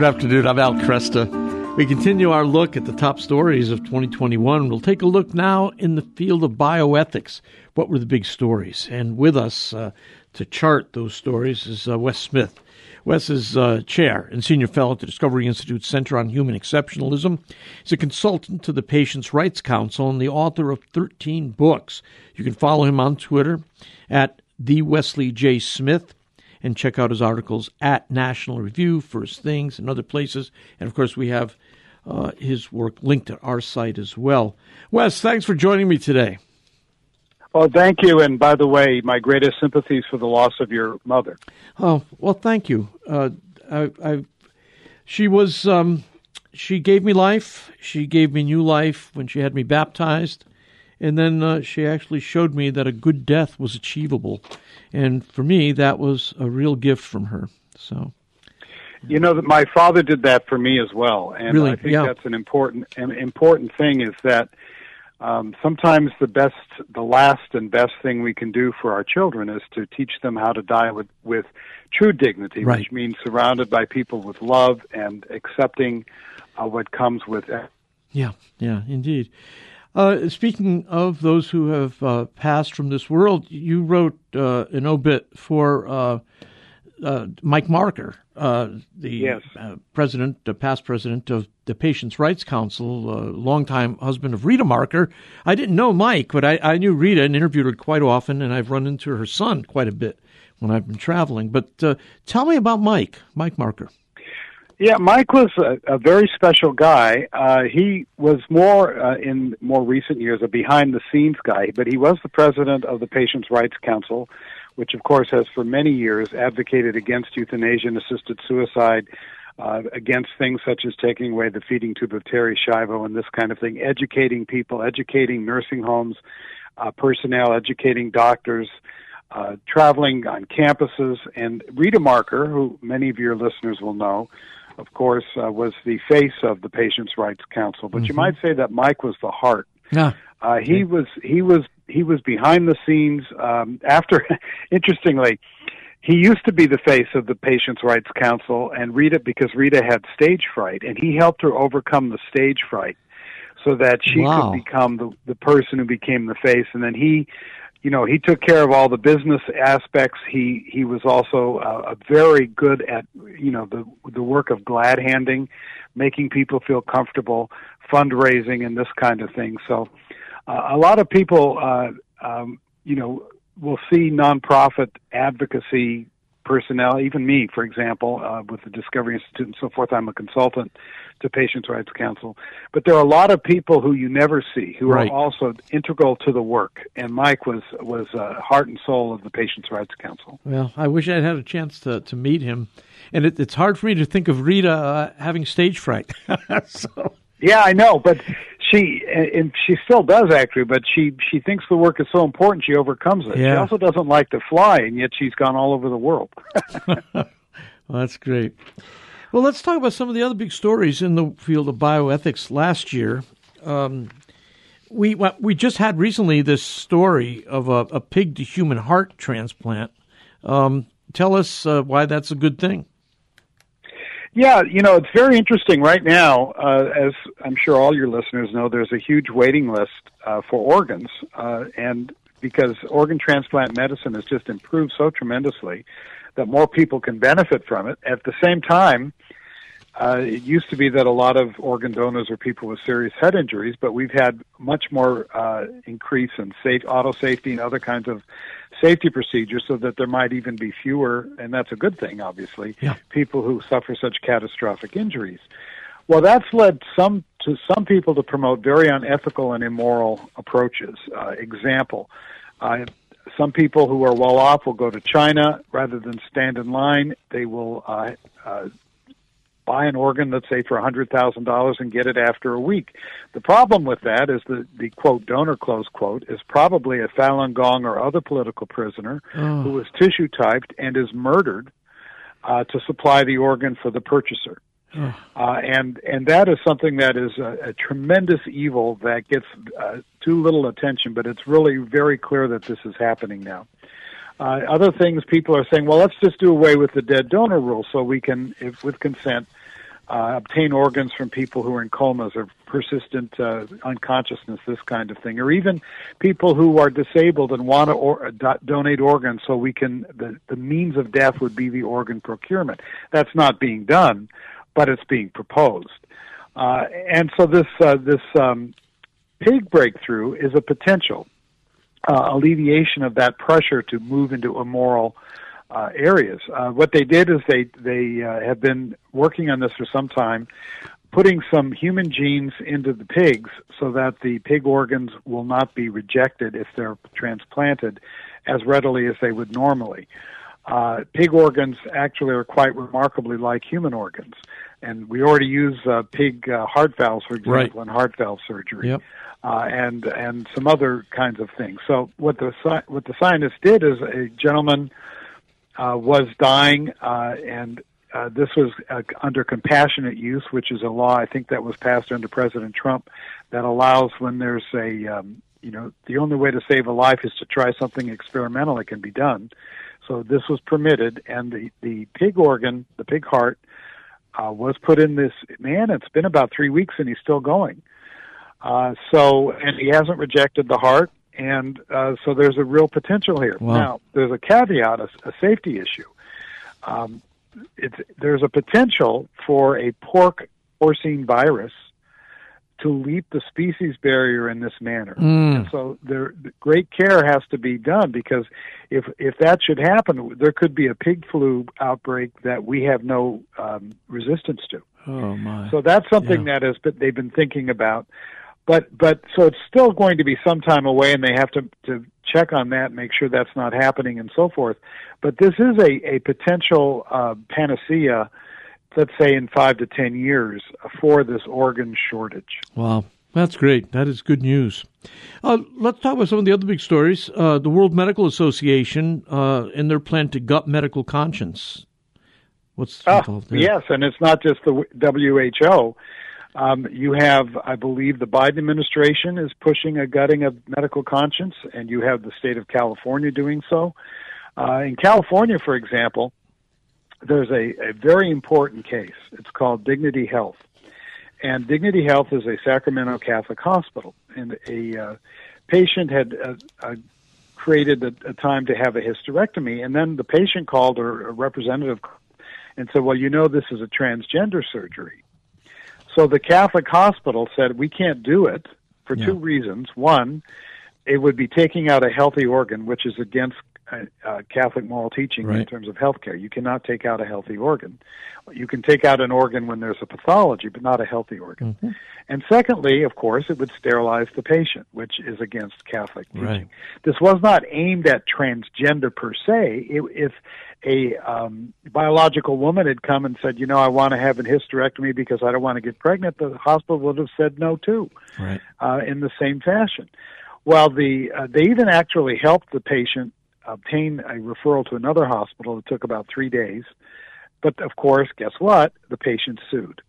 Good afternoon. I'm Al Kresta. We continue our look at the top stories of 2021. We'll take a look now in the field of bioethics. What were the big stories? And with us uh, to chart those stories is uh, Wes Smith. Wes is uh, chair and senior fellow at the Discovery Institute Center on Human Exceptionalism. He's a consultant to the Patients' Rights Council and the author of 13 books. You can follow him on Twitter at the Wesley J. Smith and check out his articles at National Review, First Things, and other places. And of course, we have uh, his work linked at our site as well. Wes, thanks for joining me today. Oh, thank you. And by the way, my greatest sympathies for the loss of your mother. Oh, well, thank you. Uh, I, I, she was, um, she gave me life. She gave me new life when she had me baptized. And then uh, she actually showed me that a good death was achievable. And for me, that was a real gift from her. So. You know that my father did that for me as well, and really? I think yeah. that's an important an important thing. Is that um, sometimes the best, the last and best thing we can do for our children is to teach them how to die with with true dignity, right. which means surrounded by people with love and accepting uh, what comes with it. Yeah, yeah, indeed. Uh, speaking of those who have uh, passed from this world, you wrote uh, an obit for uh, uh, Mike Marker, uh, the yes. president, the past president of the Patients' Rights Council, longtime husband of Rita Marker. I didn't know Mike, but I, I, knew Rita and interviewed her quite often, and I've run into her son quite a bit when I've been traveling. But tell me about Mike, Mike Marker. Yeah, Mike was a, a very special guy. Uh, he was more uh, in more recent years a behind the scenes guy, but he was the president of the Patients' Rights Council, which of course has for many years advocated against euthanasia and assisted suicide, uh, against things such as taking away the feeding tube of Terri Schiavo and this kind of thing, educating people, educating nursing homes uh, personnel, educating doctors. Uh, traveling on campuses, and Rita Marker, who many of your listeners will know, of course, uh, was the face of the Patients' Rights Council. But mm-hmm. you might say that Mike was the heart. Yeah. Uh, he was he was he was behind the scenes. Um, after, interestingly, he used to be the face of the Patients' Rights Council, and Rita because Rita had stage fright, and he helped her overcome the stage fright, so that she wow. could become the the person who became the face. And then he you know he took care of all the business aspects. He he was also uh, very good at you know the the work of glad handing making people feel comfortable fundraising and this kind of thing. So uh, a lot of people uh um you know will see nonprofit advocacy personnel, even me, for example, uh, with the Discovery Institute and so forth. I'm a consultant to Patients' Rights Council. But there are a lot of people who you never see who right. are also integral to the work. And Mike was was uh, heart and soul of the Patients' Rights Council. Well, I wish I'd had a chance to, to meet him. And it, it's hard for me to think of Rita uh, having stage fright. so. Yeah, I know, but she and she still does actually, but she she thinks the work is so important she overcomes it. Yeah. She also doesn't like to fly, and yet she's gone all over the world. well, that's great. Well, let's talk about some of the other big stories in the field of bioethics last year. Um, we we just had recently this story of a, a pig to human heart transplant. Um, tell us uh, why that's a good thing. Yeah, you know, it's very interesting right now. Uh, as I'm sure all your listeners know, there's a huge waiting list uh, for organs, uh, and because organ transplant medicine has just improved so tremendously that more people can benefit from it. At the same time, uh, it used to be that a lot of organ donors are people with serious head injuries, but we've had much more uh, increase in safe auto safety and other kinds of safety procedures, so that there might even be fewer, and that's a good thing, obviously, yeah. people who suffer such catastrophic injuries. Well, that's led some to some people to promote very unethical and immoral approaches. Uh, example. Uh, some people who are well off will go to China rather than stand in line. They will uh, uh, buy an organ, let's say for a hundred thousand dollars, and get it after a week. The problem with that is the the quote donor close quote is probably a Falun Gong or other political prisoner oh. who is tissue typed and is murdered uh, to supply the organ for the purchaser. Oh. Uh, and and that is something that is a, a tremendous evil that gets uh, too little attention, but it's really very clear that this is happening now. Uh, other things people are saying, well, let's just do away with the dead donor rule so we can, if with consent, uh, obtain organs from people who are in comas or persistent uh, unconsciousness, this kind of thing, or even people who are disabled and want to or, uh, do- donate organs so we can, the, the means of death would be the organ procurement. That's not being done, but it's being proposed. Uh, and so this, uh, this um, pig breakthrough is a potential uh, alleviation of that pressure to move into immoral uh, areas. Uh, what they did is they they uh, have been working on this for some time, putting some human genes into the pigs so that the pig organs will not be rejected if they're transplanted as readily as they would normally. Uh, pig organs actually are quite remarkably like human organs, and we already use uh, pig uh, heart valves, for example, Right. in heart valve surgery Yep. Uh, and and some other kinds of things. So what the what the scientists did is a gentleman uh, was dying, uh, and uh, this was uh, under compassionate use, which is a law I think that was passed under President Trump that allows when there's a um, you know the only way to save a life is to try something experimental that can be done. So this was permitted, and the the pig organ, the pig heart, uh, was put in this man. It's been about three weeks, and he's still going. Uh, so, and he hasn't rejected the heart, and uh, so there's a real potential here. Wow. Now, there's a caveat, a, a safety issue. Um, it's, there's a potential for a pork porcine virus to leap the species barrier in this manner. Mm. And so there, great care has to be done because if if that should happen, there could be a pig flu outbreak that we have no um, resistance to. Oh my. So that's something Yeah. that has been, they've been thinking about. But but so it's still going to be some time away, and they have to to check on that, make sure that's not happening, and so forth. But this is a a potential uh, panacea, let's say in five to ten years, for this organ shortage. Wow. That's great. That is good news. Uh, let's talk about some of the other big stories. Uh, the World Medical Association uh, and their plan to gut medical conscience. What's Ah, involved there? yes, and it's not just the WHO. Um, you have, I believe, the Biden administration is pushing a gutting of medical conscience, and you have the state of California doing so. Uh, in California, for example, there's a, a very important case. It's called Dignity Health. And Dignity Health is a Sacramento Catholic hospital. And a uh, patient had uh, uh, created a, a time to have a hysterectomy, and then the patient called or a representative and said, Well, you know, this is a transgender surgery. So the Catholic hospital said, We can't do it for Yeah. two reasons. One, it would be taking out a healthy organ, which is against uh, Catholic moral teaching in terms of healthcare. You cannot take out a healthy organ. You can take out an organ when there's a pathology, but not a healthy organ. Mhm. And secondly, of course, it would sterilize the patient, which is against Catholic teaching. Right. This was not aimed at transgender per se. It, if a um, biological woman had come and said, you know, I want to have an hysterectomy because I don't want to get pregnant, the hospital would have said no too Right. uh, in the same fashion. Well, the uh, they even actually helped the patient obtain a referral to another hospital. It took about three days, but of course, guess what? The patient sued.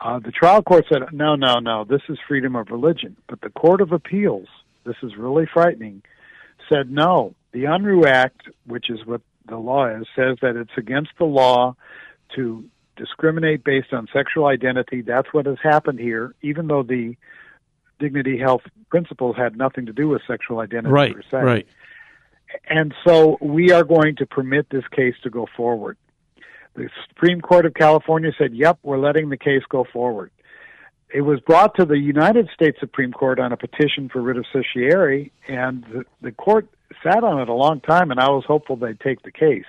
Uh, the trial court said, "No, no, no. This is freedom of religion." But the Court of Appeals, this is really frightening, said no. The Unruh Act, which is what the law is, says that it's against the law to discriminate based on sexual identity. That's what has happened here, even though the dignity health principles had nothing to do with sexual identity Right. per se. Right. And so we are going to permit this case to go forward. The Supreme Court of California said, yep, we're letting the case go forward. It was brought to the United States Supreme Court on a petition for writ of certiorari, and the, the court sat on it a long time, and I was hopeful they'd take the case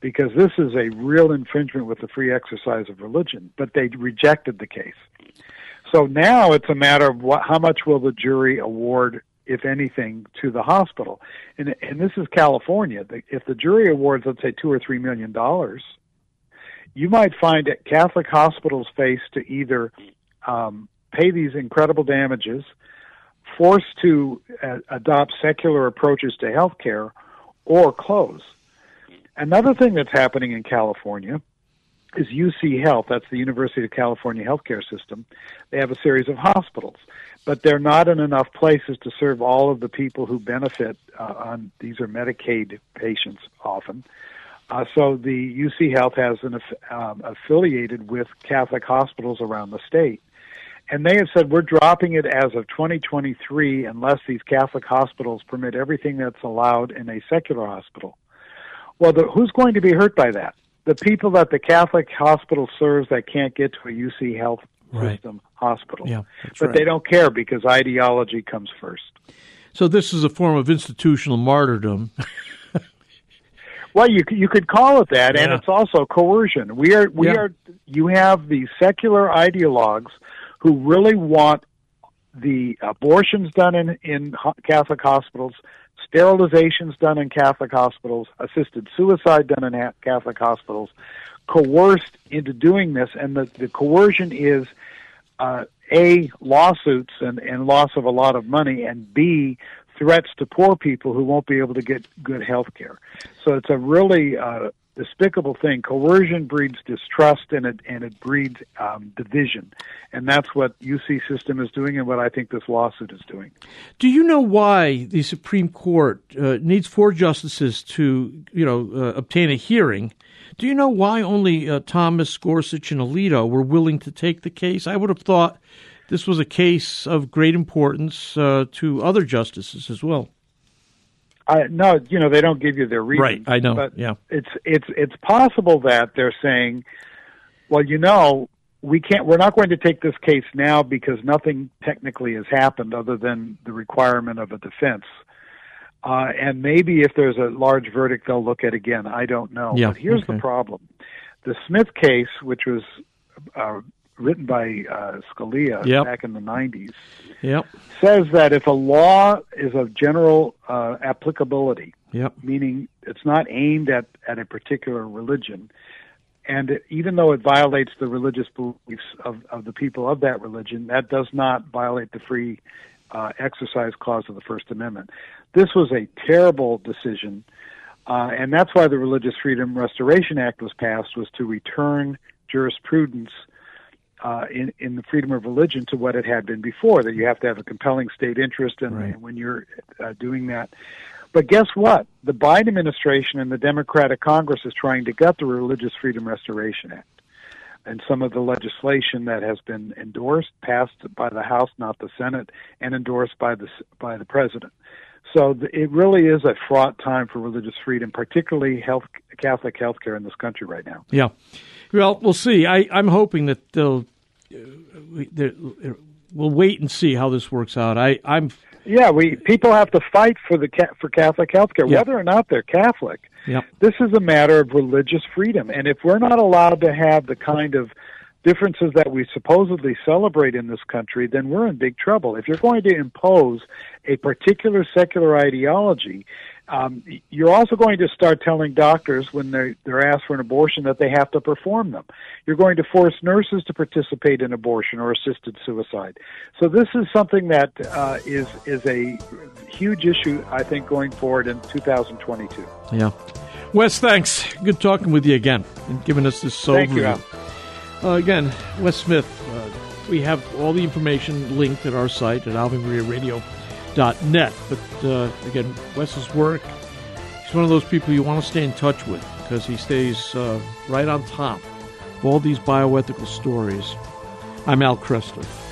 because this is a real infringement with the free exercise of religion, but they rejected the case. So now it's a matter of what, how much will the jury award, if anything, to the hospital. And, and this is California. If the jury awards, let's say, two or three million dollars, you might find that Catholic hospitals face to either um, pay these incredible damages, forced to uh, adopt secular approaches to healthcare, or close. Another thing that's happening in California is UC Health. That's the University of California healthcare system. They have a series of hospitals, but they're not in enough places to serve all of the people who benefit uh, on. These are Medicaid patients often. Uh, so the UC Health has an um, affiliated with Catholic hospitals around the state, and they have said we're dropping it as of 2023 unless these Catholic hospitals permit everything that's allowed in a secular hospital. Well, the, who's going to be hurt by that? The people that the Catholic hospital serves that can't get to a UC Health Right. system hospital, Yeah, but right. they don't care because ideology comes first. So this is a form of institutional martyrdom. Well, you you could call it that, and it's also coercion. We are we Yeah. are you have the secular ideologues who really want the abortions done in in Catholic hospitals, sterilizations done in Catholic hospitals, assisted suicide done in Catholic hospitals, coerced into doing this, and the the coercion is uh, a lawsuits and and loss of a lot of money, and b threats to poor people who won't be able to get good health care. So it's a really uh, despicable thing. Coercion breeds distrust and it and it breeds um, division, and that's what UC system is doing, and what I think this lawsuit is doing. Do you know why the Supreme Court uh, needs four justices to, you know, uh, obtain a hearing? Do you know why only uh, Thomas, Gorsuch, and Alito were willing to take the case? I would have thought this was a case of great importance uh, to other justices as well. I no, you know they don't give you their reasons. Right, I know, But yeah. it's it's it's possible that they're saying, well, you know, we can't. We're not going to take this case now because nothing technically has happened other than the requirement of a defense. Uh, and maybe if there's a large verdict, they'll look at again. I don't know. Yeah, but here's okay. the problem: the Smith case, which was uh, written by uh, Scalia Yep. back in the '90s, Yep, says that if a law is of general uh, applicability, yep, meaning it's not aimed at, at a particular religion, and it, even though it violates the religious beliefs of, of the people of that religion, that does not violate the free uh, exercise clause of the First Amendment. This was a terrible decision, uh, and that's why the Religious Freedom Restoration Act was passed, was to return jurisprudence uh, in in the freedom of religion to what it had been before. That you have to have a compelling state interest, and, Right. and when you're uh, doing that. But guess what? The Biden administration and the Democratic Congress is trying to gut the Religious Freedom Restoration Act. And some of the legislation that has been endorsed, passed by the House, not the Senate, and endorsed by the by the President. So th- it really is a fraught time for religious freedom, particularly health, Catholic health care in this country right now. yeah. Well, we'll see. I, I'm hoping that they'll. Uh, we, we'll wait and see how this works out. I, I'm. Yeah, we people have to fight for the for Catholic health care, Yeah. whether or not they're Catholic. Yep. This is a matter of religious freedom, and if we're not allowed to have the kind of differences that we supposedly celebrate in this country, then we're in big trouble. If you're going to impose a particular secular ideology, um, you're also going to start telling doctors when they're, they're asked for an abortion that they have to perform them. You're going to force nurses to participate in abortion or assisted suicide. So this is something that uh, is is a huge issue, I think, going forward in 2022. Yeah. Wes, thanks. Good talking with you again and giving us this Thank you, overview. Uh, again, Wes Smith, uh, we have all the information linked at our site at avemariaradio.net. But uh, again, Wes's work, he's one of those people you want to stay in touch with because he stays uh, right on top of all these bioethical stories. I'm Al Kresta.